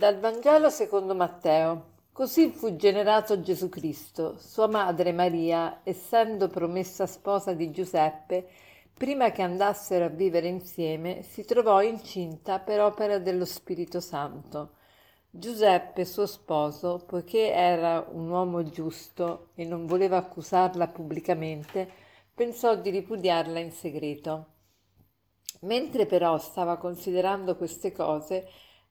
Dal Vangelo secondo Matteo. Così fu generato Gesù Cristo. Sua madre Maria, essendo promessa sposa di Giuseppe, prima che andassero a vivere insieme, si trovò incinta per opera dello Spirito Santo. Giuseppe, suo sposo, poiché era un uomo giusto e non voleva accusarla pubblicamente, pensò di ripudiarla in segreto. Mentre però stava considerando queste cose,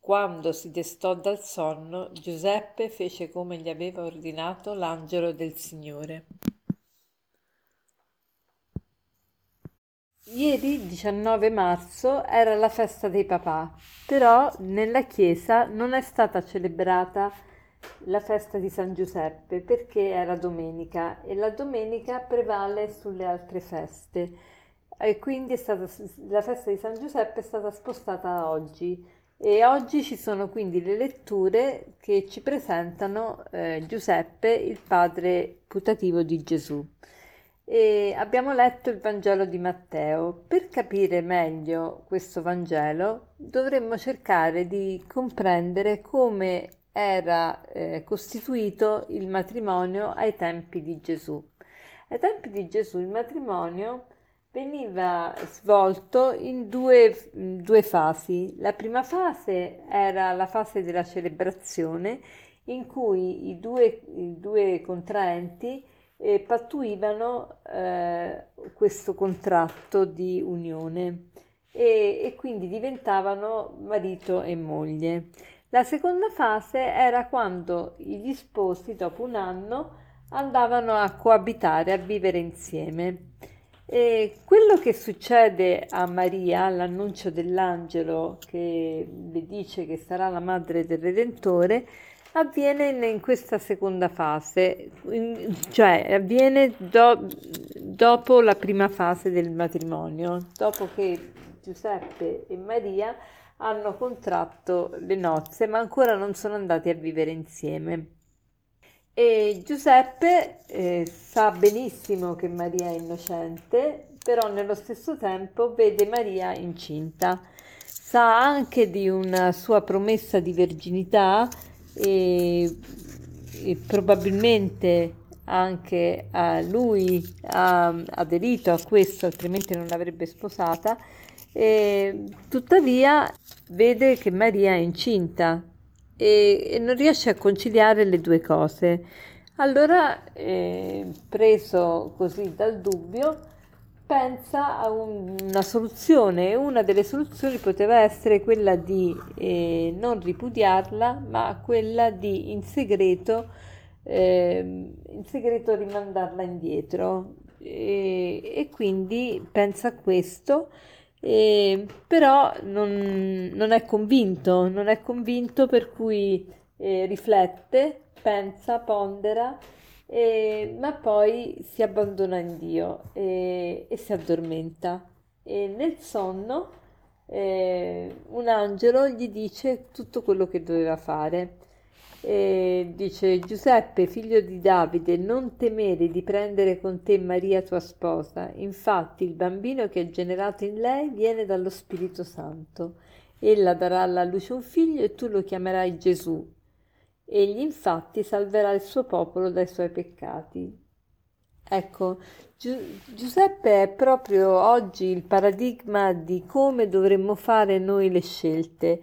quando si destò dal sonno, Giuseppe fece come gli aveva ordinato l'angelo del Signore. Ieri 19 marzo era la festa dei papà, però nella chiesa non è stata celebrata la festa di San Giuseppe perché era domenica e la domenica prevale sulle altre feste e quindi stata, la festa di San Giuseppe è stata spostata a oggi e oggi ci sono quindi le letture che ci presentano eh, Giuseppe, il padre putativo di Gesù. E abbiamo letto il Vangelo di Matteo. Per capire meglio questo Vangelo dovremmo cercare di comprendere come era eh, costituito il matrimonio ai tempi di Gesù. Ai tempi di Gesù il matrimonio veniva svolto in due, due, fasi. La prima fase era la fase della celebrazione in cui i due, i due contraenti eh, pattuivano eh, questo contratto di unione e, e quindi diventavano marito e moglie. La seconda fase era quando gli sposi, dopo un anno, andavano a coabitare, a vivere insieme. E quello che succede a Maria all'annuncio dell'angelo che le dice che sarà la madre del Redentore avviene in questa seconda fase, cioè avviene do, dopo la prima fase del matrimonio, dopo che Giuseppe e Maria hanno contratto le nozze ma ancora non sono andati a vivere insieme. E Giuseppe eh, sa benissimo che Maria è innocente, però nello stesso tempo vede Maria incinta. Sa anche di una sua promessa di verginità e, e probabilmente anche a lui ha aderito a questo, altrimenti non l'avrebbe sposata. E, tuttavia vede che Maria è incinta e, e non riesce a conciliare le due cose. Allora, eh, preso così dal dubbio, pensa a un, una soluzione e una delle soluzioni poteva essere quella di eh, non ripudiarla, ma quella di in segreto, eh, in segreto rimandarla indietro. E, e quindi pensa a questo e, però non, non, è convinto, non è convinto per cui eh, riflette, pensa, pondera, eh, ma poi si abbandona in Dio e, e si addormenta. E nel sonno eh, un angelo gli dice tutto quello che doveva fare. E dice Giuseppe, figlio di Davide, non temere di prendere con te Maria tua sposa, infatti il bambino che è generato in lei viene dallo Spirito Santo. Ella darà alla luce un figlio e tu lo chiamerai Gesù. Egli infatti salverà il suo popolo dai suoi peccati. Ecco, Gi- Giuseppe è proprio oggi il paradigma di come dovremmo fare noi le scelte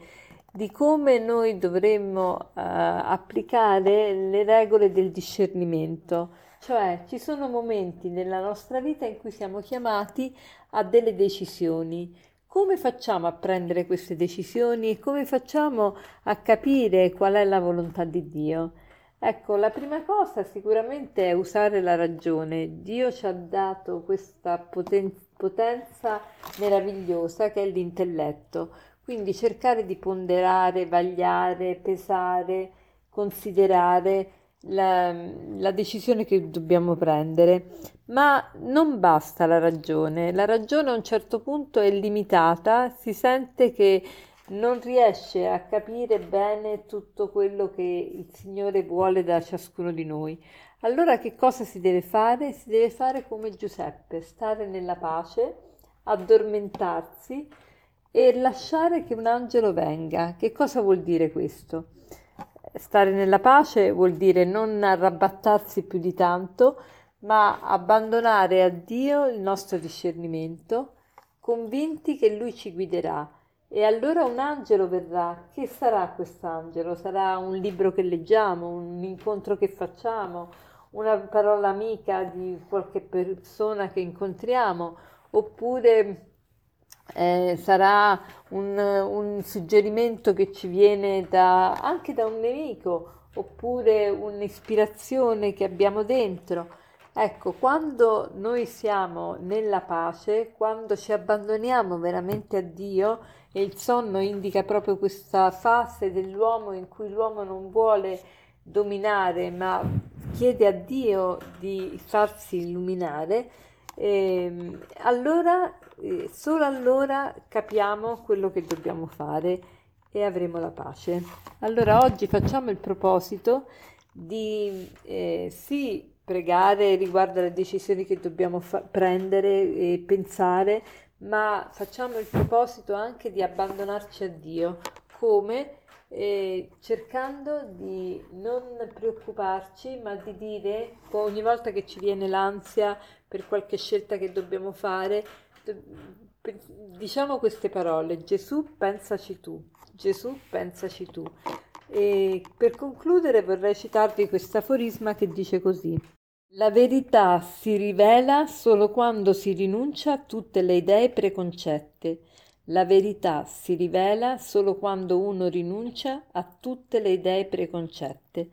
di come noi dovremmo uh, applicare le regole del discernimento. Cioè ci sono momenti nella nostra vita in cui siamo chiamati a delle decisioni. Come facciamo a prendere queste decisioni e come facciamo a capire qual è la volontà di Dio? Ecco, la prima cosa sicuramente è usare la ragione. Dio ci ha dato questa poten- potenza meravigliosa che è l'intelletto. Quindi cercare di ponderare, vagliare, pesare, considerare la, la decisione che dobbiamo prendere, ma non basta la ragione. La ragione a un certo punto è limitata, si sente che non riesce a capire bene tutto quello che il Signore vuole da ciascuno di noi. Allora che cosa si deve fare? Si deve fare come Giuseppe, stare nella pace, addormentarsi e lasciare che un angelo venga. Che cosa vuol dire questo? Stare nella pace vuol dire non arrabattarsi più di tanto, ma abbandonare a Dio il nostro discernimento, convinti che Lui ci guiderà. E allora un angelo verrà. Che sarà quest'angelo? Sarà un libro che leggiamo, un incontro che facciamo, una parola amica di qualche persona che incontriamo, oppure eh, sarà un, un, suggerimento che ci viene da, anche da un nemico, oppure un'ispirazione che abbiamo dentro. Ecco, quando noi siamo nella pace, quando ci abbandoniamo veramente a Dio, e il sonno indica proprio questa fase dell'uomo in cui l'uomo non vuole dominare, ma chiede a Dio di farsi illuminare, eh, allora eh, solo allora capiamo quello che dobbiamo fare e avremo la pace. Allora oggi facciamo il proposito di eh, sì pregare riguardo alle decisioni che dobbiamo fa- prendere e pensare, ma facciamo il proposito anche di abbandonarci a Dio come eh, cercando di non preoccuparci, ma di dire ogni volta che ci viene l'ansia per qualche scelta che dobbiamo fare, diciamo queste parole, Gesù pensaci tu, Gesù pensaci tu. E per concludere vorrei citarvi questo aforisma che dice così. La verità si rivela solo quando si rinuncia a tutte le idee preconcette. La verità si rivela solo quando uno rinuncia a tutte le idee preconcette.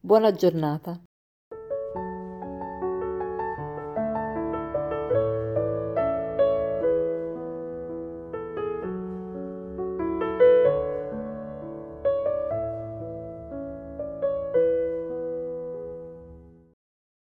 Buona giornata.